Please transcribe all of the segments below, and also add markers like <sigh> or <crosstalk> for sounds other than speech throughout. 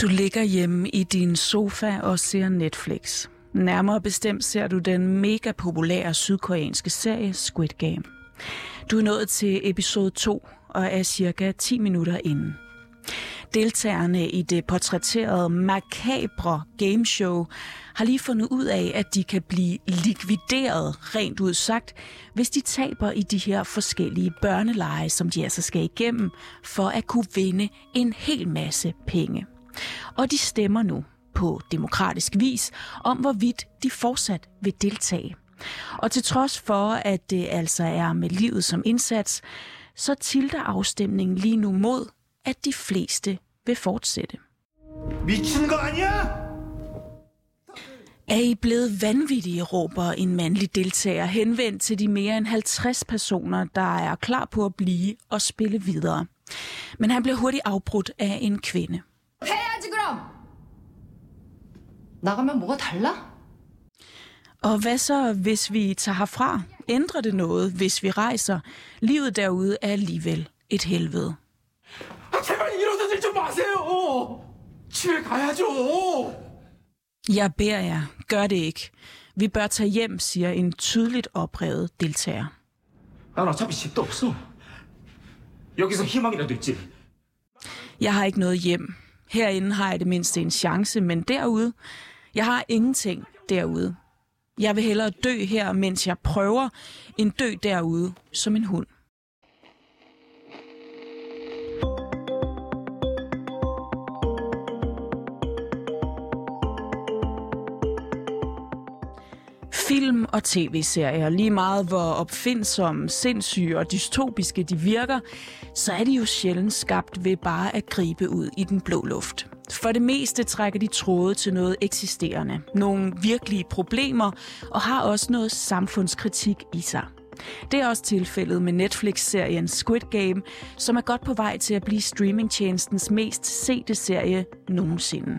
Du ligger hjemme i din sofa og ser Netflix. Nærmere bestemt ser du den mega populære sydkoreanske serie Squid Game. Du er nået til episode 2 og er cirka 10 minutter inde. Deltagerne i det portrætterede makabre gameshow har lige fundet ud af, at de kan blive likvideret, rent ud sagt, hvis de taber i de her forskellige børneleje, som de altså skal igennem, for at kunne vinde en hel masse penge. Og de stemmer nu på demokratisk vis om, hvorvidt de fortsat vil deltage. Og til trods for, at det altså er med livet som indsats, så tilter afstemningen lige nu mod, at de fleste vil fortsætte. Er I blevet vanvittige, råber en mandlig deltager henvendt til de mere end 50 personer, der er klar på at blive og spille videre. Men han bliver hurtigt afbrudt af en kvinde. 해야지 그럼. 나가면 뭐가 달라? Og hvad så, hvis vi tager herfra? Ændrer det noget, hvis vi rejser? Livet derude er alligevel et helvede. 아, 제발 이러다들 좀 마세요. 집에 가야죠. Jeg beder jer, gør det ikke. Vi bør tage hjem, siger en tydeligt oprevet deltager. 난 어차피 집도 없어. 여기서 희망이라도 있지. Jeg har ikke noget hjem. Herinde har jeg det mindste en chance, men derude, jeg har ingenting derude. Jeg vil hellere dø her, mens jeg prøver, end dø derude som en hund. Film og tv-serier, lige meget hvor opfindsomme, sindssyge og dystopiske de virker, så er de jo sjældent skabt ved bare at gribe ud i den blå luft. For det meste trækker de tråde til noget eksisterende, nogle virkelige problemer og har også noget samfundskritik i sig. Det er også tilfældet med Netflix-serien Squid Game, som er godt på vej til at blive streamingtjenestens mest sete serie nogensinde.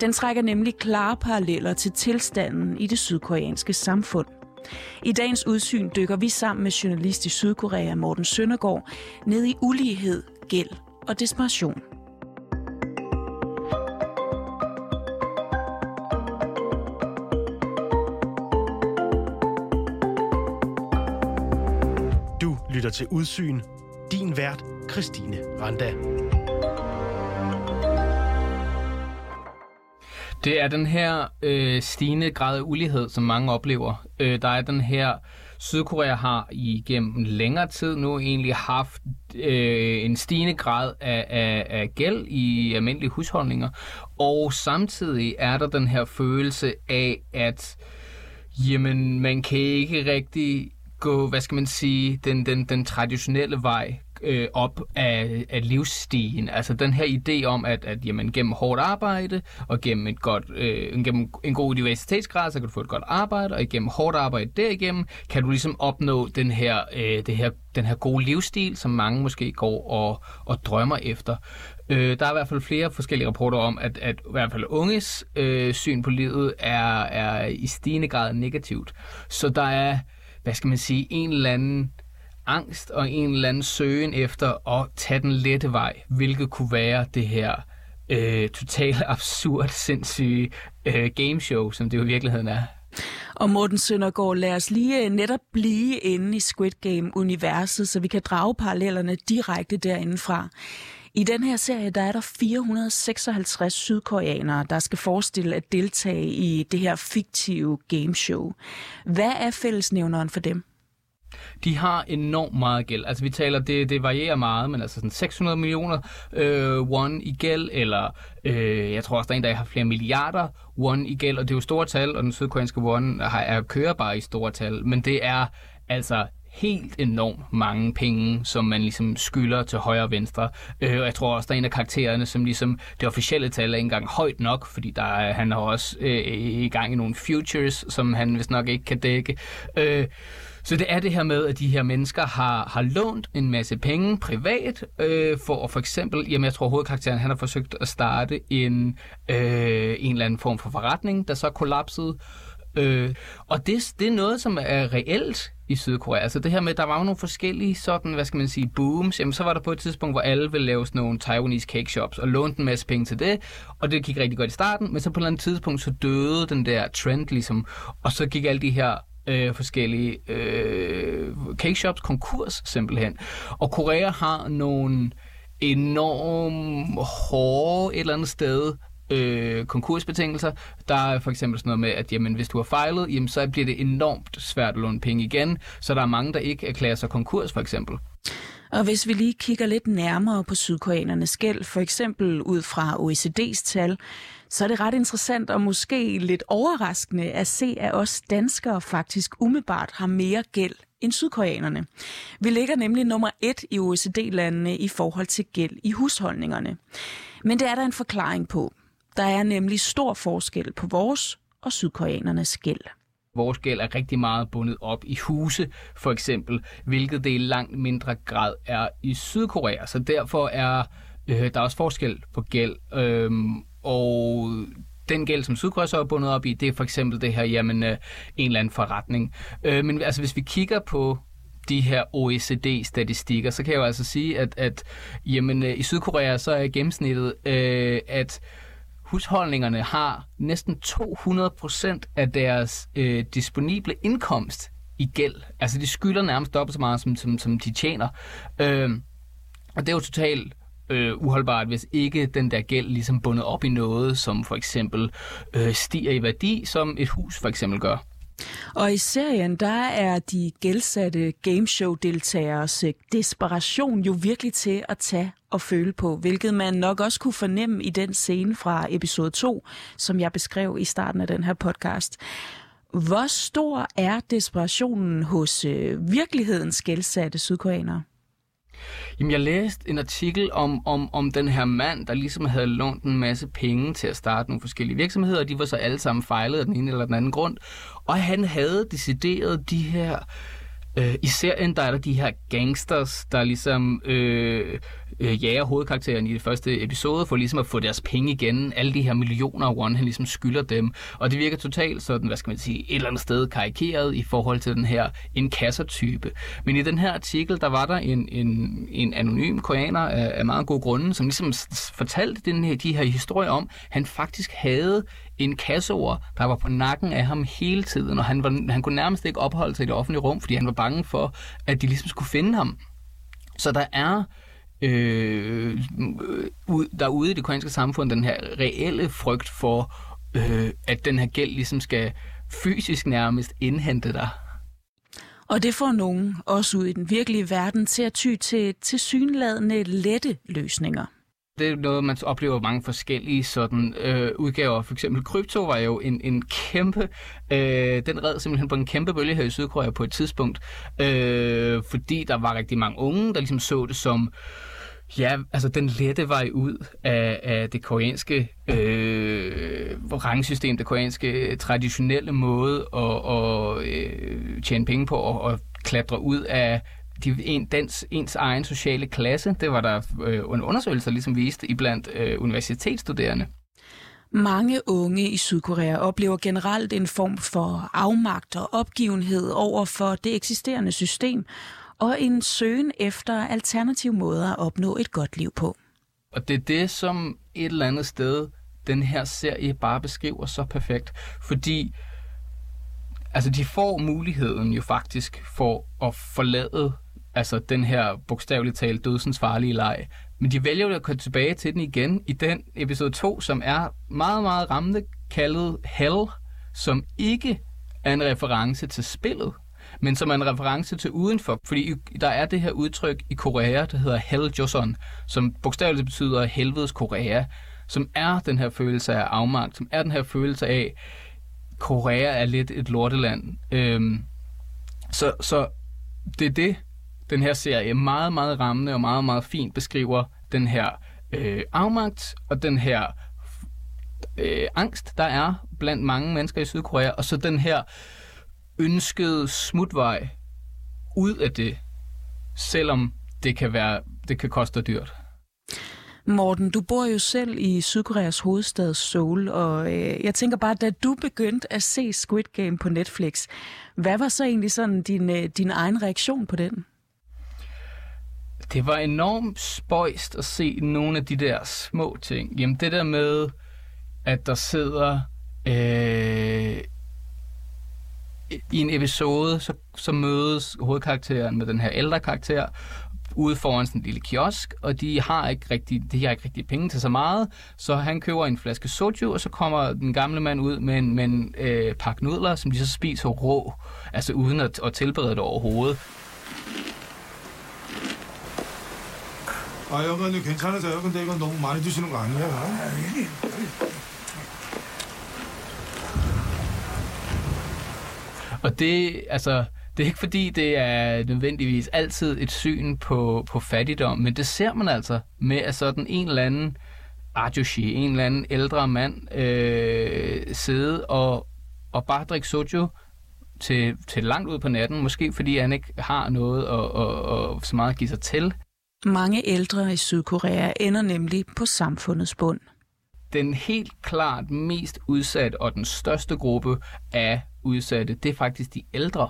Den trækker nemlig klare paralleller til tilstanden i det sydkoreanske samfund. I dagens udsyn dykker vi sammen med journalist i Sydkorea Morten Søndergaard ned i ulighed, gæld og desperation. Du lytter til Udsyn. Din vært, Christine Randa. Det er den her øh, stigende grad af ulighed, som mange oplever. Øh, der er den her, Sydkorea har igennem længere tid nu egentlig haft øh, en stigende grad af, af, af gæld i almindelige husholdninger, og samtidig er der den her følelse af, at jamen, man kan ikke rigtig gå, hvad skal man sige, den, den, den traditionelle vej øh, op af, af livsstigen. Altså den her idé om, at, at jamen, gennem hårdt arbejde og gennem, et godt, øh, gennem en god universitetsgrad, så kan du få et godt arbejde, og igennem hårdt arbejde derigennem, kan du ligesom opnå den her, øh, det her, den her gode livsstil, som mange måske går og, og drømmer efter. Øh, der er i hvert fald flere forskellige rapporter om, at, at i hvert fald unges øh, syn på livet er, er i stigende grad negativt. Så der er, hvad skal man sige, en eller anden angst og en eller anden søgen efter at tage den lette vej, hvilket kunne være det her øh, totalt <laughs> absurd, sindssyge øh, gameshow, som det jo i virkeligheden er. Og Morten Søndergaard, lad os lige øh, netop blive inde i Squid Game-universet, så vi kan drage parallellerne direkte derindefra. I den her serie, der er der 456 sydkoreanere, der skal forestille at deltage i det her fiktive gameshow. Hvad er fællesnævneren for dem? De har enormt meget gæld. Altså vi taler, det, det varierer meget, men altså sådan 600 millioner øh, won i gæld, eller øh, jeg tror også, der er en, der har flere milliarder won i gæld, og det er jo store tal, og den sydkoreanske won har, er kørebar i store tal, men det er altså helt enormt mange penge, som man ligesom skylder til højre og venstre. Øh, og jeg tror også, der er en af karaktererne, som ligesom det officielle tal er ikke engang højt nok, fordi der er, han har også øh, i gang i nogle futures, som han vist nok ikke kan dække. Øh, så det er det her med, at de her mennesker har, har lånt en masse penge privat, øh, for at for eksempel, jamen jeg tror hovedkarakteren, han har forsøgt at starte en, øh, en eller anden form for forretning, der så kollapsede, Øh, og det, det er noget, som er reelt i Sydkorea. Altså det her med, der var jo nogle forskellige sådan, hvad skal man sige, booms. Jamen så var der på et tidspunkt, hvor alle ville lave sådan nogle Taiwanese cake shops, og lånte en masse penge til det, og det gik rigtig godt i starten, men så på et eller andet tidspunkt, så døde den der trend ligesom, og så gik alle de her øh, forskellige øh, cake shops konkurs simpelthen. Og Korea har nogle enormt hårde et eller andet sted øh, konkursbetingelser. Der er for eksempel sådan noget med, at jamen, hvis du har fejlet, jamen, så bliver det enormt svært at låne penge igen. Så der er mange, der ikke erklærer sig konkurs for eksempel. Og hvis vi lige kigger lidt nærmere på sydkoreanernes gæld, for eksempel ud fra OECD's tal, så er det ret interessant og måske lidt overraskende at se, at os danskere faktisk umiddelbart har mere gæld end sydkoreanerne. Vi ligger nemlig nummer et i OECD-landene i forhold til gæld i husholdningerne. Men det er der en forklaring på. Der er nemlig stor forskel på vores og sydkoreanernes gæld. Vores gæld er rigtig meget bundet op i huse, for eksempel, hvilket det i langt mindre grad er i Sydkorea. Så derfor er øh, der også forskel på gæld. Øhm, og den gæld, som Sydkorea så er bundet op i, det er for eksempel det her, jamen, øh, en eller anden forretning. Øh, men altså, hvis vi kigger på de her OECD-statistikker, så kan jeg jo altså sige, at, at jamen, øh, i Sydkorea så er gennemsnittet, øh, at husholdningerne har næsten 200% af deres øh, disponible indkomst i gæld. Altså de skylder nærmest dobbelt så meget, som, som, som de tjener. Øh, og det er jo totalt øh, uholdbart, hvis ikke den der gæld ligesom bundet op i noget, som for eksempel øh, stiger i værdi, som et hus for eksempel gør. Og i serien, der er de gældsatte gameshow-deltageres øh, desperation jo virkelig til at tage og føle på, hvilket man nok også kunne fornemme i den scene fra episode 2, som jeg beskrev i starten af den her podcast. Hvor stor er desperationen hos øh, virkelighedens gældsatte sydkoreanere? Jamen, jeg læste en artikel om, om, om den her mand, der ligesom havde lånt en masse penge til at starte nogle forskellige virksomheder, og de var så alle sammen fejlet af den ene eller den anden grund. Og han havde decideret de her... Øh, I serien der er der de her gangsters, der ligesom øh, øh, jager hovedkarakteren i det første episode, for ligesom at få deres penge igen. Alle de her millioner one, han ligesom skylder dem. Og det virker totalt sådan, hvad skal man sige, et eller andet sted karikeret i forhold til den her inkassertype. Men i den her artikel, der var der en, en, en anonym koreaner af, af meget gode grunde, som ligesom fortalte den her, de her historier om, han faktisk havde en kasseord, der var på nakken af ham hele tiden, og han, var, han kunne nærmest ikke opholde sig i det offentlige rum, fordi han var bange for, at de ligesom skulle finde ham. Så der er øh, derude i det koreanske samfund den her reelle frygt for, øh, at den her gæld ligesom skal fysisk nærmest indhente dig. Og det får nogen, også ud i den virkelige verden, til at ty til tilsyneladende lette løsninger. Det er noget, man oplever mange forskellige sådan, øh, udgaver. For eksempel krypto var jo en, en kæmpe... Øh, den red simpelthen på en kæmpe bølge her i Sydkorea på et tidspunkt. Øh, fordi der var rigtig mange unge, der ligesom så det som... Ja, altså den lette vej ud af, af det koreanske øh, rangsystem, det koreanske traditionelle måde at, at øh, tjene penge på og, og klatre ud af de, en, dens, ens egen sociale klasse. Det var der øh, en undersøgelse, der ligesom viste iblandt øh, universitetsstuderende. Mange unge i Sydkorea oplever generelt en form for afmagt og opgivenhed over for det eksisterende system, og en søgen efter alternative måder at opnå et godt liv på. Og det er det, som et eller andet sted den her serie bare beskriver så perfekt, fordi altså de får muligheden jo faktisk for at forlade altså den her bogstaveligt talt dødsens farlige leg. Men de vælger jo at komme tilbage til den igen i den episode 2, som er meget, meget rammende, kaldet Hell, som ikke er en reference til spillet, men som er en reference til udenfor. Fordi der er det her udtryk i Korea, der hedder Hell Joseon, som bogstaveligt betyder helvedes Korea, som er den her følelse af afmagt, som er den her følelse af, Korea er lidt et lorteland. Øhm, så, så det er det, den her serie meget, meget rammende og meget, meget fint beskriver den her øh, afmagt og den her øh, angst, der er blandt mange mennesker i Sydkorea, og så den her ønskede smutvej ud af det, selvom det kan være det kan koste dyrt. Morten, du bor jo selv i Sydkoreas hovedstad Seoul, og øh, jeg tænker bare, da du begyndte at se Squid Game på Netflix, hvad var så egentlig sådan din, øh, din egen reaktion på den? Det var enormt spøjst at se nogle af de der små ting. Jamen det der med, at der sidder øh, i en episode, så, så mødes hovedkarakteren med den her ældre karakter ude foran sådan en lille kiosk, og de har ikke rigtig, de har ikke rigtig penge til så meget, så han køber en flaske soju, og så kommer den gamle mand ud med en, med en øh, pakke nudler, som de så spiser rå, altså uden at, at tilberede det overhovedet. 아 여간이 괜찮으세요? 근데 이건 너무 많이 드시는 거 아니에요? Og det, altså, det er ikke fordi, det er nødvendigvis altid et syn på, på fattigdom, men det ser man altså med, at sådan en eller anden Arjushi, en eller anden ældre mand, øh, sidde og, og bare drikke soju til, til langt ud på natten, måske fordi han ikke har noget og, og, og så meget at give sig til. Mange ældre i Sydkorea ender nemlig på samfundets bund. Den helt klart mest udsatte og den største gruppe af udsatte, det er faktisk de ældre.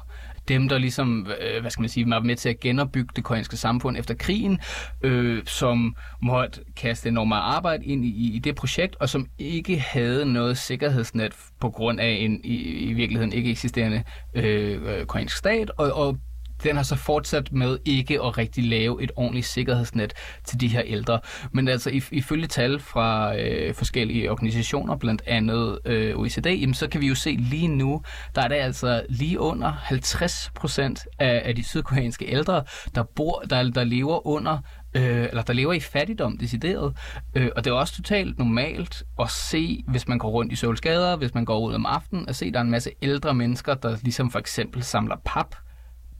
Dem, der ligesom, øh, hvad skal man sige, var med til at genopbygge det koreanske samfund efter krigen, øh, som måtte kaste enormt meget arbejde ind i, i det projekt, og som ikke havde noget sikkerhedsnet på grund af en i, i virkeligheden ikke eksisterende øh, øh koreansk stat, og, og den har så fortsat med ikke at rigtig lave et ordentligt sikkerhedsnet til de her ældre. Men altså ifølge tal fra øh, forskellige organisationer, blandt andet øh, OECD, jamen, så kan vi jo se lige nu, der er det altså lige under 50 procent af, af de sydkoreanske ældre, der bor, der, der lever under øh, eller der lever i fattigdom decideret. Øh, og det er også totalt normalt at se, hvis man går rundt i Søvls gader, hvis man går ud om aftenen, at se, at der er en masse ældre mennesker, der ligesom for eksempel samler pap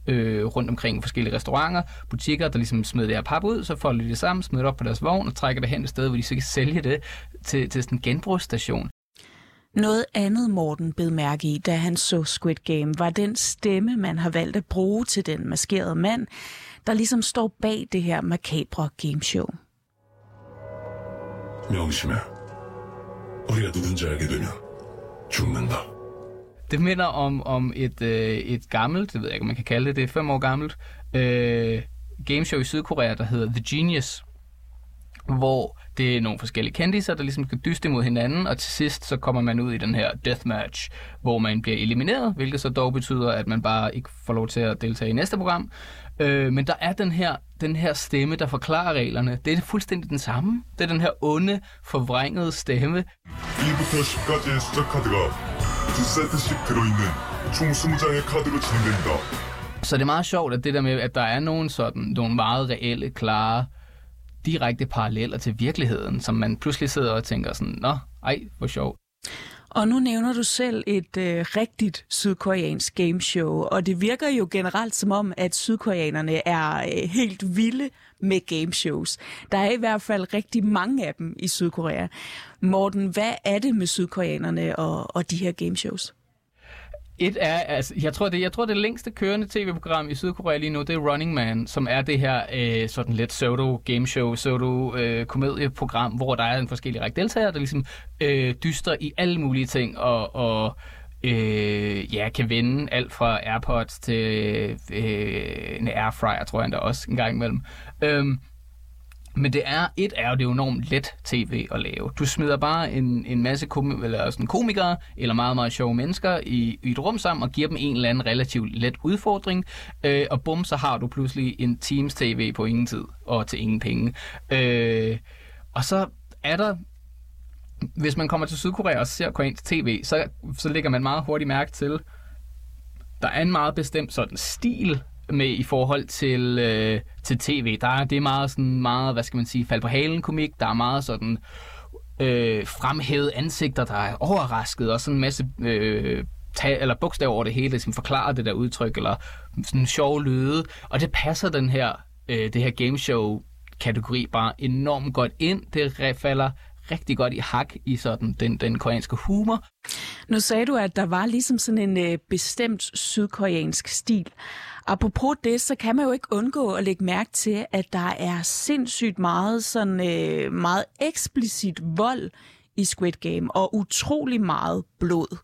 øh, rundt omkring forskellige restauranter, butikker, der ligesom smider det her pap ud, så folder de det sammen, smider det op på deres vogn og trækker det hen et sted, hvor de så kan sælge det til, til sådan en genbrugsstation. Noget andet Morten bed mærke i, da han så Squid Game, var den stemme, man har valgt at bruge til den maskerede mand, der ligesom står bag det her makabre gameshow. 명심해. 우리가 누군지 알게 되면 죽는다. Det minder om, om et, øh, et gammelt, det ved jeg ikke, om man kan kalde det, det er fem år gammelt, øh, gameshow i Sydkorea, der hedder The Genius, hvor det er nogle forskellige kendiser, der ligesom skal dyste mod hinanden, og til sidst så kommer man ud i den her deathmatch, hvor man bliver elimineret, hvilket så dog betyder, at man bare ikke får lov til at deltage i næste program. Øh, men der er den her, den her stemme, der forklarer reglerne. Det er fuldstændig den samme. Det er den her onde, forvrængede stemme. 1부터 10까지의 숫자 카드가 두 세트씩 들어있는 총 20장의 카드로 진행됩니다. Så det er meget sjovt, at det der med, at der er nogle sådan, nogle meget reelle, klare, direkte paralleller til virkeligheden, som man pludselig sidder og tænker sådan, nå, ej, hvor sjovt. Og nu nævner du selv et øh, rigtigt sydkoreansk gameshow, og det virker jo generelt som om, at sydkoreanerne er øh, helt vilde med gameshows. Der er i hvert fald rigtig mange af dem i Sydkorea. Morten, hvad er det med sydkoreanerne og, og de her gameshows? Et er, altså, jeg tror, det, jeg tror, det længste kørende tv-program i Sydkorea lige nu, det er Running Man, som er det her øh, sådan lidt pseudo-gameshow, pseudo-komedieprogram, øh, hvor der er en forskellig række deltagere, der ligesom øh, dyster i alle mulige ting, og, og øh, ja, kan vinde alt fra AirPods til øh, en airfryer, tror jeg endda også en gang imellem. Øh, men det er, et er jo det er jo enormt let tv at lave. Du smider bare en, en masse kom, eller sådan komikere, eller meget, meget sjove mennesker i, i et rum sammen, og giver dem en eller anden relativt let udfordring, øh, og bum, så har du pludselig en Teams TV på ingen tid, og til ingen penge. Øh, og så er der hvis man kommer til Sydkorea og ser koreansk tv, så, så lægger man meget hurtigt mærke til, der er en meget bestemt sådan stil med i forhold til, øh, til tv. Der er det er meget sådan meget, hvad skal man sige, fald på halen komik. Der er meget sådan øh, fremhævet ansigter, der er overrasket, og sådan en masse øh, tag, eller bogstaver over det hele, som ligesom forklarer det der udtryk, eller sådan en sjov lyde. Og det passer den her, øh, det her gameshow kategori bare enormt godt ind. Det falder rigtig godt i hak i sådan den, den koreanske humor. Nu sagde du, at der var ligesom sådan en øh, bestemt sydkoreansk stil. Apropos det, så kan man jo ikke undgå at lægge mærke til, at der er sindssygt meget, sådan, øh, meget eksplicit vold i Squid Game, og utrolig meget blod.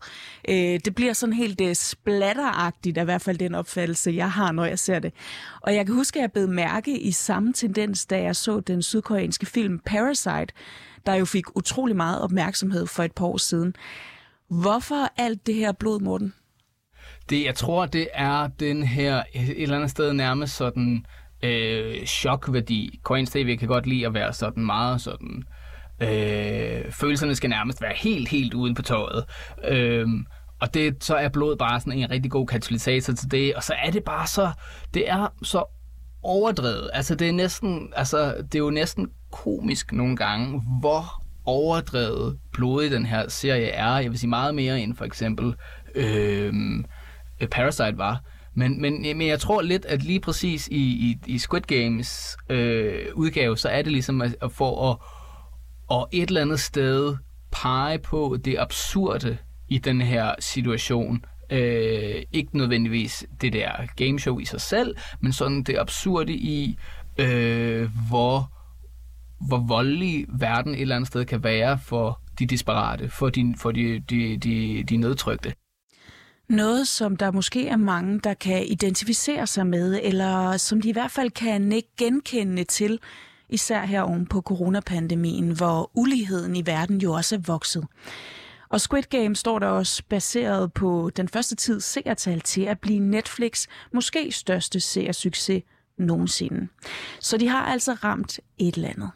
Øh, det bliver sådan helt øh, splatteragtigt, i hvert fald den opfattelse, jeg har, når jeg ser det. Og jeg kan huske, at jeg blev mærke i samme tendens, da jeg så den sydkoreanske film Parasite, der jo fik utrolig meget opmærksomhed for et par år siden. Hvorfor alt det her blod, Morten? Det, jeg tror, det er den her et eller andet sted nærmest sådan øh, chokværdi. Coins TV kan godt lide at være sådan meget sådan... Øh, følelserne skal nærmest være helt, helt uden på tøjet. Øh, og det, så er blod bare sådan en rigtig god katalysator til det. Og så er det bare så... Det er så overdrevet. Altså, det er næsten... Altså, det er jo næsten komisk nogle gange, hvor overdrevet blodig den her serie er. Jeg vil sige meget mere end for eksempel øh, Parasite var. Men, men, men jeg tror lidt, at lige præcis i, i, i Squid Games øh, udgave, så er det ligesom at, at få at, at et eller andet sted pege på det absurde i den her situation. Øh, ikke nødvendigvis det der gameshow i sig selv, men sådan det absurde i, øh, hvor, hvor voldelig verden et eller andet sted kan være for de disparate, for de, for de, de, de, de nedtrykte. Noget, som der måske er mange, der kan identificere sig med, eller som de i hvert fald kan ikke genkende til, især her oven på coronapandemien, hvor uligheden i verden jo også er vokset. Og Squid Game står der også baseret på den første tid seertal til at blive Netflix måske største seersucces nogensinde. Så de har altså ramt et eller andet.